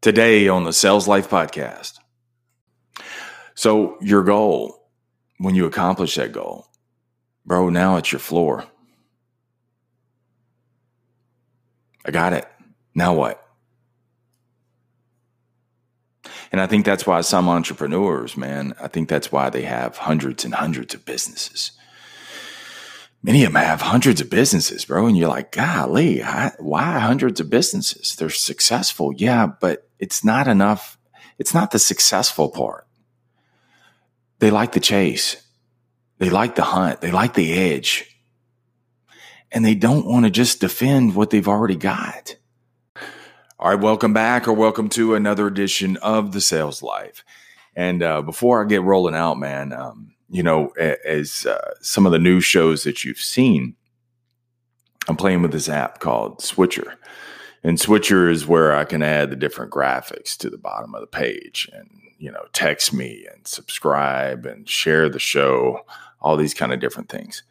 today on the Sales Life Podcast. So, your goal, when you accomplish that goal, bro, now it's your floor. I got it. Now what? And I think that's why some entrepreneurs, man, I think that's why they have hundreds and hundreds of businesses. Many of them have hundreds of businesses, bro. And you're like, golly, why hundreds of businesses? They're successful. Yeah, but it's not enough. It's not the successful part. They like the chase. They like the hunt. They like the edge. And they don't want to just defend what they've already got. All right, welcome back or welcome to another edition of the Sales Life. And uh, before I get rolling out, man, um, you know, as uh, some of the new shows that you've seen, I'm playing with this app called Switcher. And Switcher is where I can add the different graphics to the bottom of the page and, you know, text me and subscribe and share the show, all these kind of different things.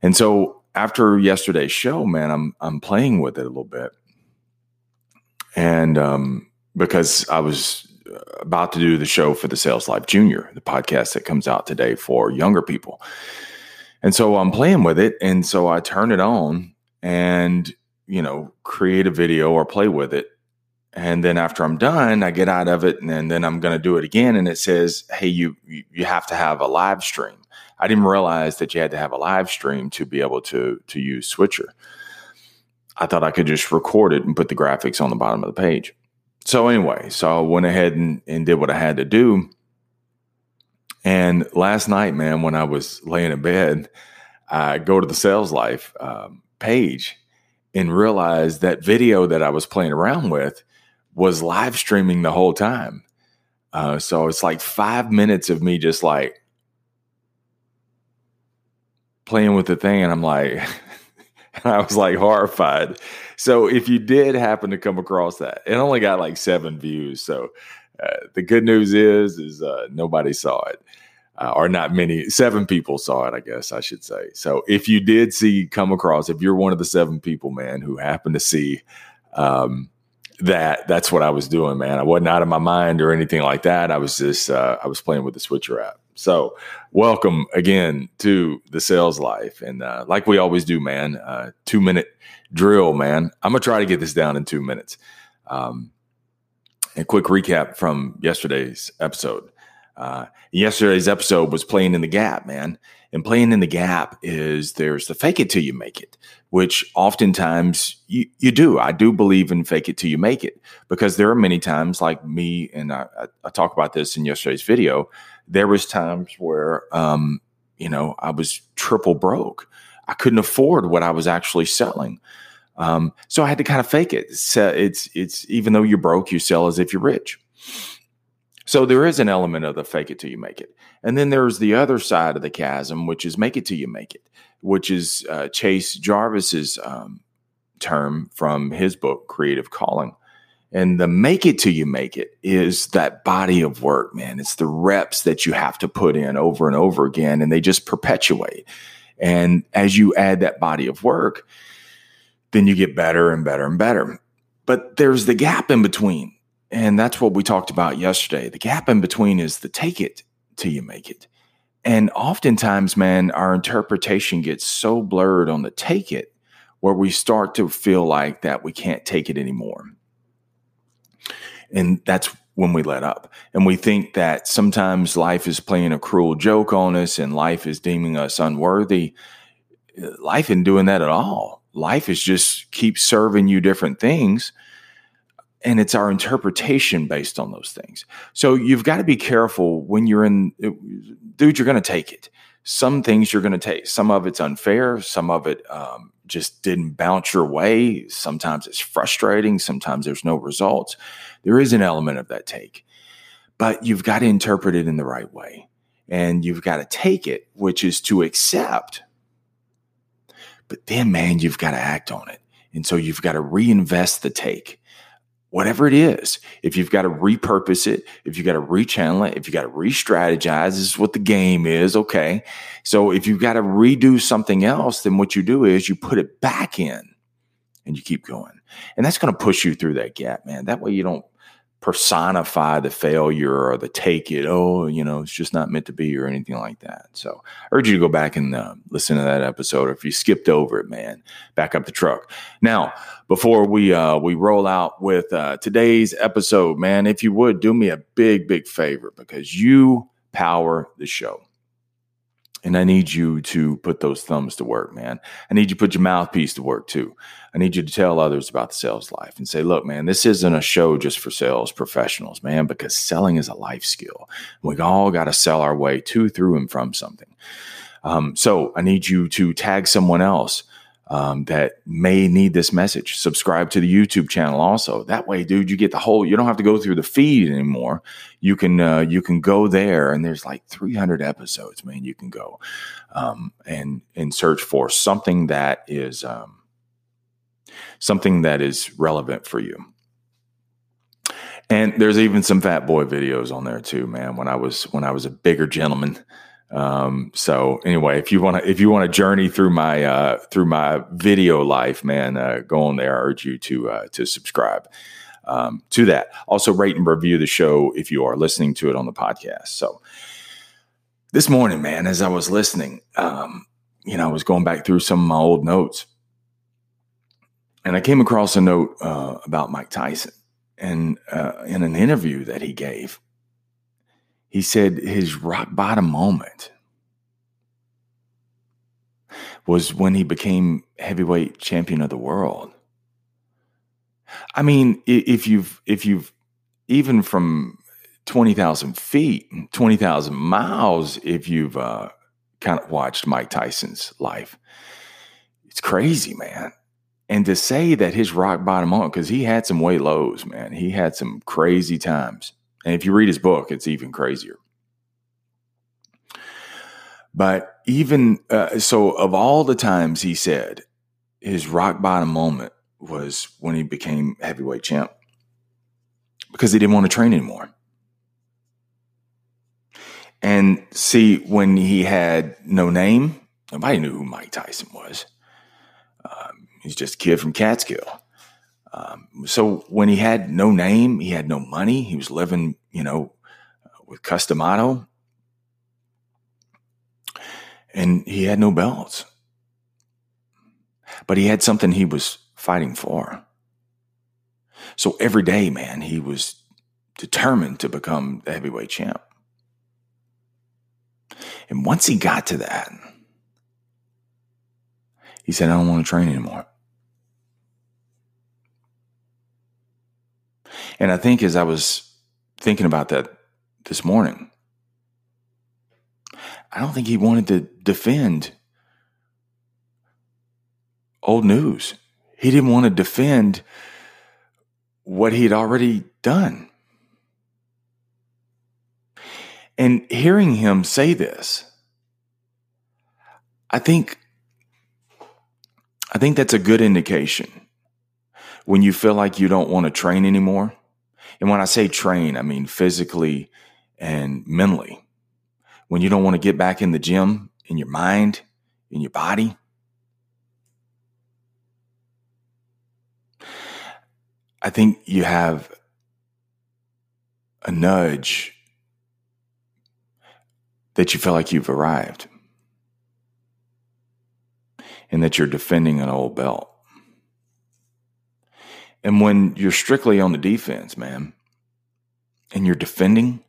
And so after yesterday's show, man, I'm I'm playing with it a little bit and um, because I was about to do the show for the Sales Life Junior, the podcast that comes out today for younger people. And so I'm playing with it. And so I turn it on and, you know, create a video or play with it. And then after I'm done, I get out of it and then I'm going to do it again. And it says, Hey, you, you have to have a live stream. I didn't realize that you had to have a live stream to be able to, to use Switcher. I thought I could just record it and put the graphics on the bottom of the page. So anyway, so I went ahead and, and did what I had to do. And last night, man, when I was laying in bed, I go to the Sales Life um, page and realized that video that I was playing around with was live streaming the whole time. Uh, so it's like five minutes of me just like playing with the thing, and I'm like, I was like horrified. So if you did happen to come across that, it only got like seven views. So uh, the good news is, is uh, nobody saw it. Uh, or not many, seven people saw it, I guess I should say. So if you did see, come across, if you're one of the seven people, man, who happened to see um, that, that's what I was doing, man. I wasn't out of my mind or anything like that. I was just, uh, I was playing with the Switcher app. So, welcome again to the sales life. And uh, like we always do, man, uh, two minute drill, man. I'm going to try to get this down in two minutes. Um, a quick recap from yesterday's episode. Uh, yesterday's episode was playing in the gap, man. And playing in the gap is there's the fake it till you make it, which oftentimes you, you do. I do believe in fake it till you make it because there are many times like me, and I, I talk about this in yesterday's video there was times where um, you know I was triple broke. I couldn't afford what I was actually selling. Um, so I had to kind of fake it. So it's it's even though you're broke, you sell as if you're rich. So there is an element of the fake it till you make it, and then there's the other side of the chasm, which is make it till you make it, which is uh, Chase Jarvis's um, term from his book Creative Calling. And the make it till you make it is that body of work, man. It's the reps that you have to put in over and over again, and they just perpetuate. And as you add that body of work, then you get better and better and better. But there's the gap in between. And that's what we talked about yesterday. The gap in between is the take it till you make it. And oftentimes, man, our interpretation gets so blurred on the take it where we start to feel like that we can't take it anymore. And that's when we let up. And we think that sometimes life is playing a cruel joke on us and life is deeming us unworthy. Life isn't doing that at all. Life is just keep serving you different things. And it's our interpretation based on those things. So you've got to be careful when you're in, dude, you're going to take it. Some things you're going to take. Some of it's unfair. Some of it um, just didn't bounce your way. Sometimes it's frustrating. Sometimes there's no results. There is an element of that take, but you've got to interpret it in the right way. And you've got to take it, which is to accept. But then, man, you've got to act on it. And so you've got to reinvest the take whatever it is. If you've got to repurpose it, if you've got to rechannel it, if you got to re-strategize, this is what the game is. Okay. So if you've got to redo something else, then what you do is you put it back in and you keep going. And that's going to push you through that gap, man. That way you don't personify the failure or the take it, oh, you know, it's just not meant to be or anything like that. So I urge you to go back and uh, listen to that episode. Or if you skipped over it, man, back up the truck. Now, before we uh, we roll out with uh, today's episode, man, if you would do me a big, big favor because you power the show. And I need you to put those thumbs to work, man. I need you to put your mouthpiece to work too. I need you to tell others about the sales life and say, look, man, this isn't a show just for sales professionals, man, because selling is a life skill. We all got to sell our way to, through, and from something. Um, so I need you to tag someone else um, that may need this message. Subscribe to the YouTube channel also. That way, dude, you get the whole. You don't have to go through the feed anymore. You can uh, you can go there, and there's like 300 episodes. Man, you can go um, and and search for something that is um, something that is relevant for you. And there's even some fat boy videos on there too, man. When I was when I was a bigger gentleman, um, so anyway, if you want to if you want to journey through my uh, through my video life, man, uh, go on there. I urge you to uh, to subscribe um, to that. Also, rate and review the show if you are listening to it on the podcast. So this morning, man, as I was listening, um, you know, I was going back through some of my old notes, and I came across a note uh, about Mike Tyson, and uh, in an interview that he gave he said his rock bottom moment was when he became heavyweight champion of the world. I mean, if you've if you've even from twenty thousand feet, twenty thousand miles, if you've uh, kind of watched Mike Tyson's life, it's crazy, man. And to say that his rock bottom moment, because he had some way lows, man, he had some crazy times. And if you read his book, it's even crazier. But even uh, so, of all the times he said his rock bottom moment was when he became heavyweight champ because he didn't want to train anymore. And see, when he had no name, nobody knew who Mike Tyson was. Um, he's just a kid from Catskill. Um, so when he had no name, he had no money. He was living, you know, with Cus D'Amato, and he had no belts. But he had something he was fighting for. So every day, man, he was determined to become the heavyweight champ. And once he got to that, he said, I don't want to train anymore. And I think as I was thinking about that this morning, I don't think he wanted to defend old news. He didn't want to defend what he'd already done. And hearing him say this, I think I think that's a good indication when you feel like you don't want to train anymore and when I say train, I mean physically and mentally. When you don't want to get back in the gym, in your mind, in your body. I think you have a nudge that you feel like you've arrived and that you're defending an old belt. And when you're strictly on the defense, man, and you're defending,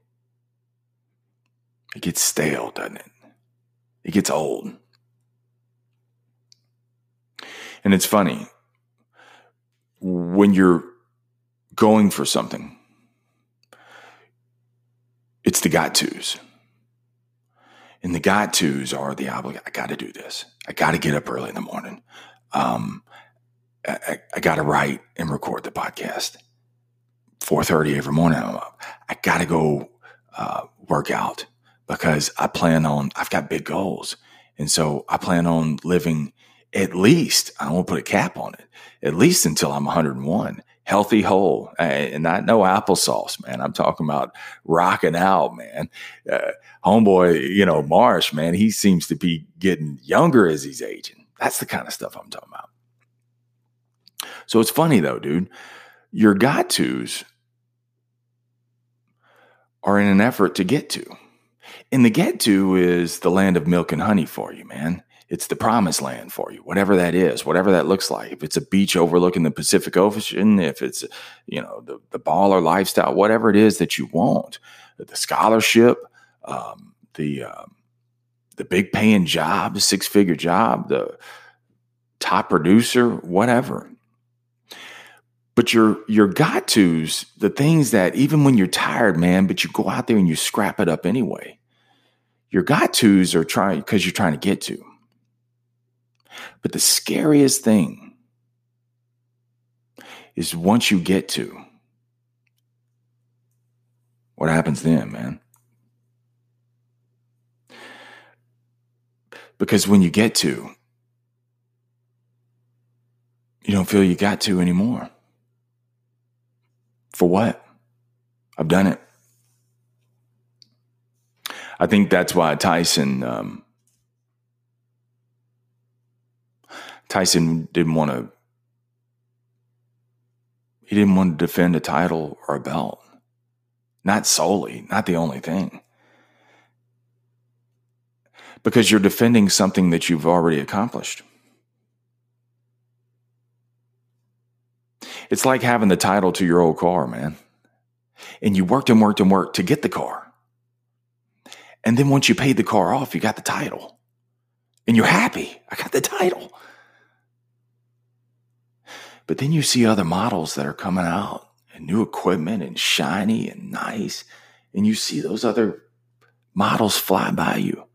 it gets stale, doesn't it? It gets old. And it's funny when you're going for something, it's the got tos. And the got tos are the obligation. I got to do this. I got to get up early in the morning. Um, I, I got to write and record the podcast. 4.30 every morning I'm up. I got to go uh, work out because I plan on, I've got big goals. And so I plan on living at least, I to put a cap on it, at least until I'm 101, healthy, whole, and not no applesauce, man. I'm talking about rocking out, man. Uh, homeboy, you know, Marsh, man, he seems to be getting younger as he's aging. That's the kind of stuff I'm talking about. So it's funny though, dude. Your got tos are in an effort to get to. And the get to is the land of milk and honey for you, man. It's the promised land for you, whatever that is, whatever that looks like. If it's a beach overlooking the Pacific Ocean, if it's, you know, the, the baller lifestyle, whatever it is that you want, the scholarship, um, the, uh, the big paying job, the six figure job, the top producer, whatever. But your your got tos, the things that even when you're tired, man, but you go out there and you scrap it up anyway. Your got tos are trying because you're trying to get to. But the scariest thing is once you get to, what happens then, man? Because when you get to, you don't feel you got to anymore. For what? I've done it. I think that's why Tyson um, Tyson didn't want to he didn't want to defend a title or a belt. Not solely, not the only thing. Because you're defending something that you've already accomplished. It's like having the title to your old car, man. And you worked and worked and worked to get the car. And then once you paid the car off, you got the title. And you're happy. I got the title. But then you see other models that are coming out and new equipment and shiny and nice. And you see those other models fly by you.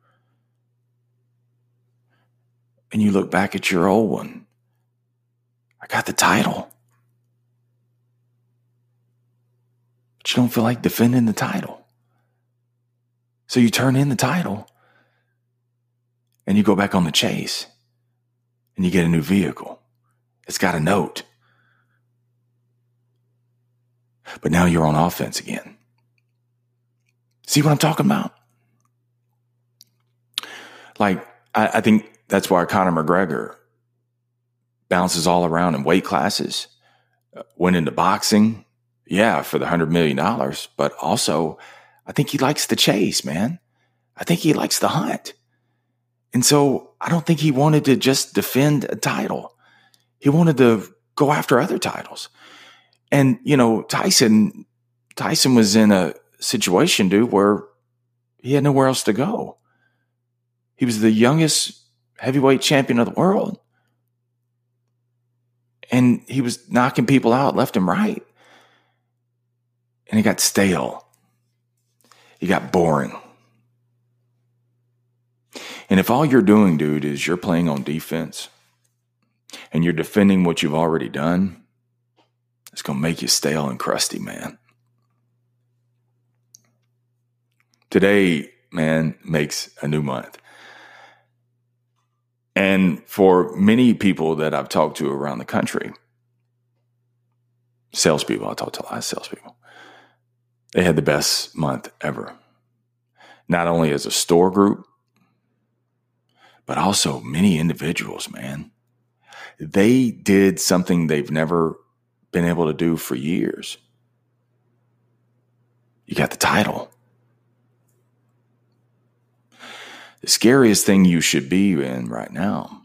And you look back at your old one. I got the title. But you don't feel like defending the title. So you turn in the title and you go back on the chase and you get a new vehicle. It's got a note. But now you're on offense again. See what I'm talking about? Like, I, I think that's why Conor McGregor bounces all around in weight classes, uh, went into boxing, yeah, for the $100 million, but also I think he likes the chase, man. I think he likes the hunt. And so I don't think he wanted to just defend a title. He wanted to go after other titles. And, you know, Tyson, Tyson was in a situation, dude, where he had nowhere else to go. He was the youngest heavyweight champion of the world. And he was knocking people out left and right. And he got stale. He got boring. And if all you're doing, dude, is you're playing on defense and you're defending what you've already done, it's going to make you stale and crusty, man. Today, man, makes a new month. And for many people that I've talked to around the country, salespeople, I talk to a lot of salespeople, they had the best month ever. Not only as a store group, but also many individuals, man. They did something they've never been able to do for years. You got the title. The scariest thing you should be in right now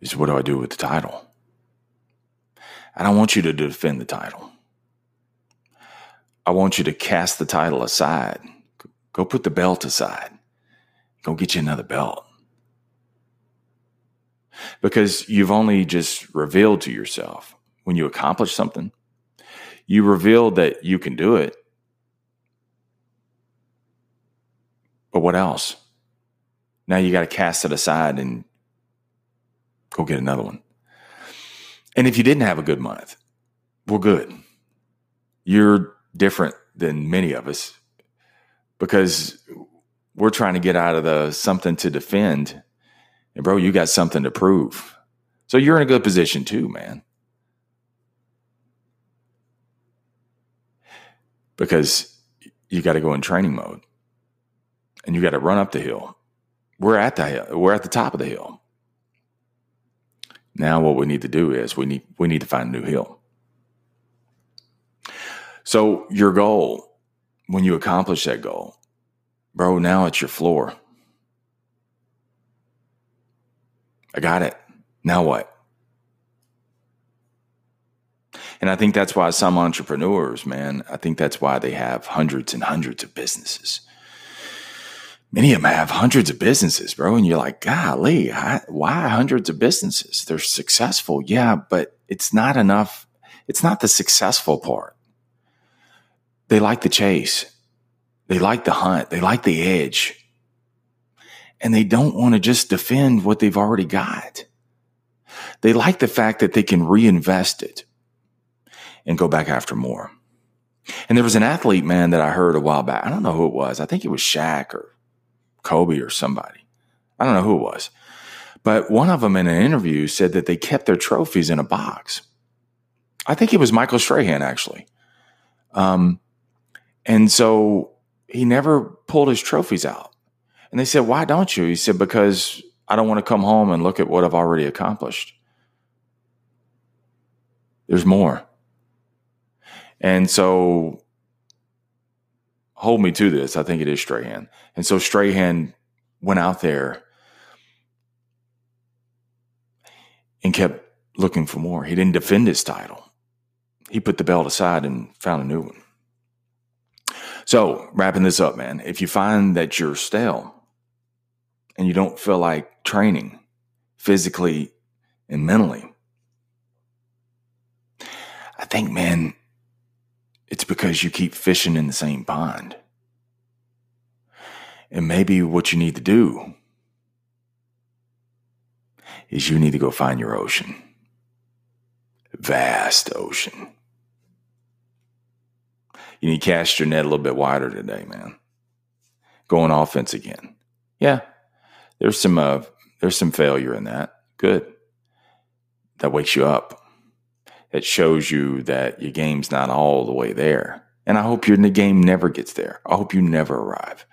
is what do I do with the title? I don't want you to defend the title. I want you to cast the title aside. Go put the belt aside. Go get you another belt. Because you've only just revealed to yourself when you accomplish something, you revealed that you can do it. But what else? Now you got to cast it aside and go get another one. And if you didn't have a good month, well, good. You're different than many of us because we're trying to get out of the something to defend. And bro, you got something to prove. So you're in a good position too, man. Because you got to go in training mode and you got to run up the hill. We're at the hill. We're at the top of the hill. Now what we need to do is we need we need to find a new hill. So, your goal, when you accomplish that goal, bro, now it's your floor. I got it. Now what? And I think that's why some entrepreneurs, man, I think that's why they have hundreds and hundreds of businesses. Many of them have hundreds of businesses, bro. And you're like, golly, why hundreds of businesses? They're successful. Yeah, but it's not enough. It's not the successful part. They like the chase. They like the hunt. They like the edge. And they don't want to just defend what they've already got. They like the fact that they can reinvest it and go back after more. And there was an athlete, man, that I heard a while back. I don't know who it was. I think it was Shaq or Kobe or somebody. I don't know who it was. But one of them in an interview said that they kept their trophies in a box. I think it was Michael Strahan, actually. Um, and so he never pulled his trophies out. And they said, Why don't you? He said, Because I don't want to come home and look at what I've already accomplished. There's more. And so hold me to this. I think it is Strahan. And so Strahan went out there and kept looking for more. He didn't defend his title. He put the belt aside and found a new one. So, wrapping this up, man, if you find that you're stale and you don't feel like training physically and mentally, I think, man, it's because you keep fishing in the same pond. And maybe what you need to do is you need to go find your ocean. Vast ocean. You need to cast your net a little bit wider today, man. Going offense again. Yeah, there's some uh, there's some failure in that. Good. That wakes you up that shows you that your game's not all the way there. And I hope your game never gets there. I hope you never arrive.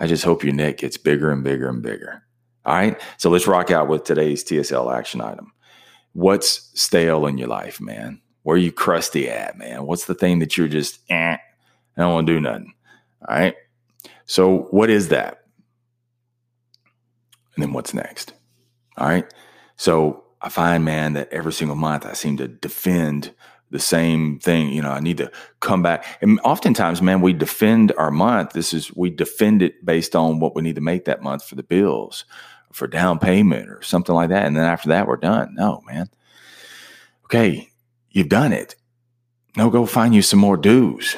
I just hope your net gets bigger and bigger and bigger. All right. So let's rock out with today's TSL action item. What's stale in your life, man? Where you crusty at, man? What's the thing that you're just, eh, I don't want to do nothing. All right. So what is that? And then what's next? All right. So I find, man, that every single month I seem to defend the same thing. You know, I need to come back. And oftentimes, man, we defend our month. This is, we defend it based on what we need to make that month for the bills, for down payment or something like that. And then after that, we're done. No, man. Okay, you've done it. No, go find you some more do's.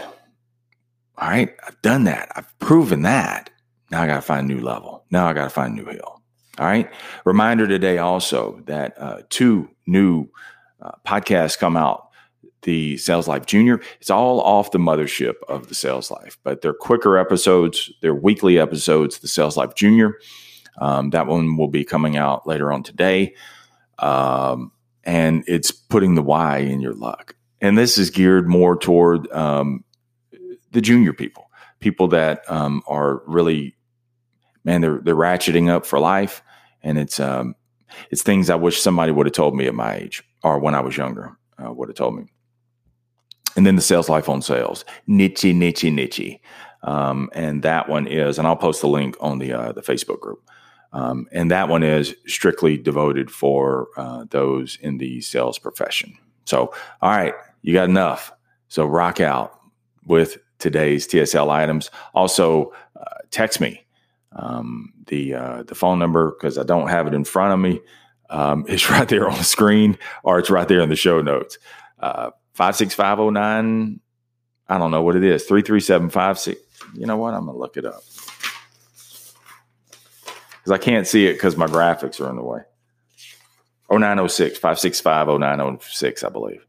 All right, I've done that. I've proven that. Now I got to find a new level. Now I got to find a new hill. All right. Reminder today also that uh, two new uh, podcasts come out. The Sales Life Junior. It's all off the mothership of the Sales Life, but they're quicker episodes. They're weekly episodes. The Sales Life Junior. Um, that one will be coming out later on today. Um, and it's putting the why in your luck. And this is geared more toward um, the junior people, people that um, are really, man, they're they're ratcheting up for life and it's um, it's things I wish somebody would have told me at my age or when I was younger uh, would have told me. And then the sales life on sales, niche, niche, niche, um, and that one is, and I'll post the link on the uh, the Facebook group. Um, and that one is strictly devoted for uh, those in the sales profession. So, all right, you got enough. So, rock out with today's TSL items. Also, uh, text me um, the uh, the phone number because I don't have it in front of me. Um, it's right there on the screen, or it's right there in the show notes. Uh, five six five zero oh nine. I don't know what it is. Three three seven five six. You know what? I'm gonna look it up because I can't see it because my graphics are in the way. 0906 565 0906, I believe.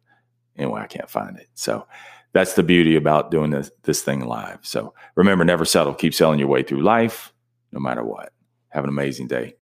Anyway, I can't find it. So that's the beauty about doing this, this thing live. So remember, never settle. Keep selling your way through life no matter what. Have an amazing day.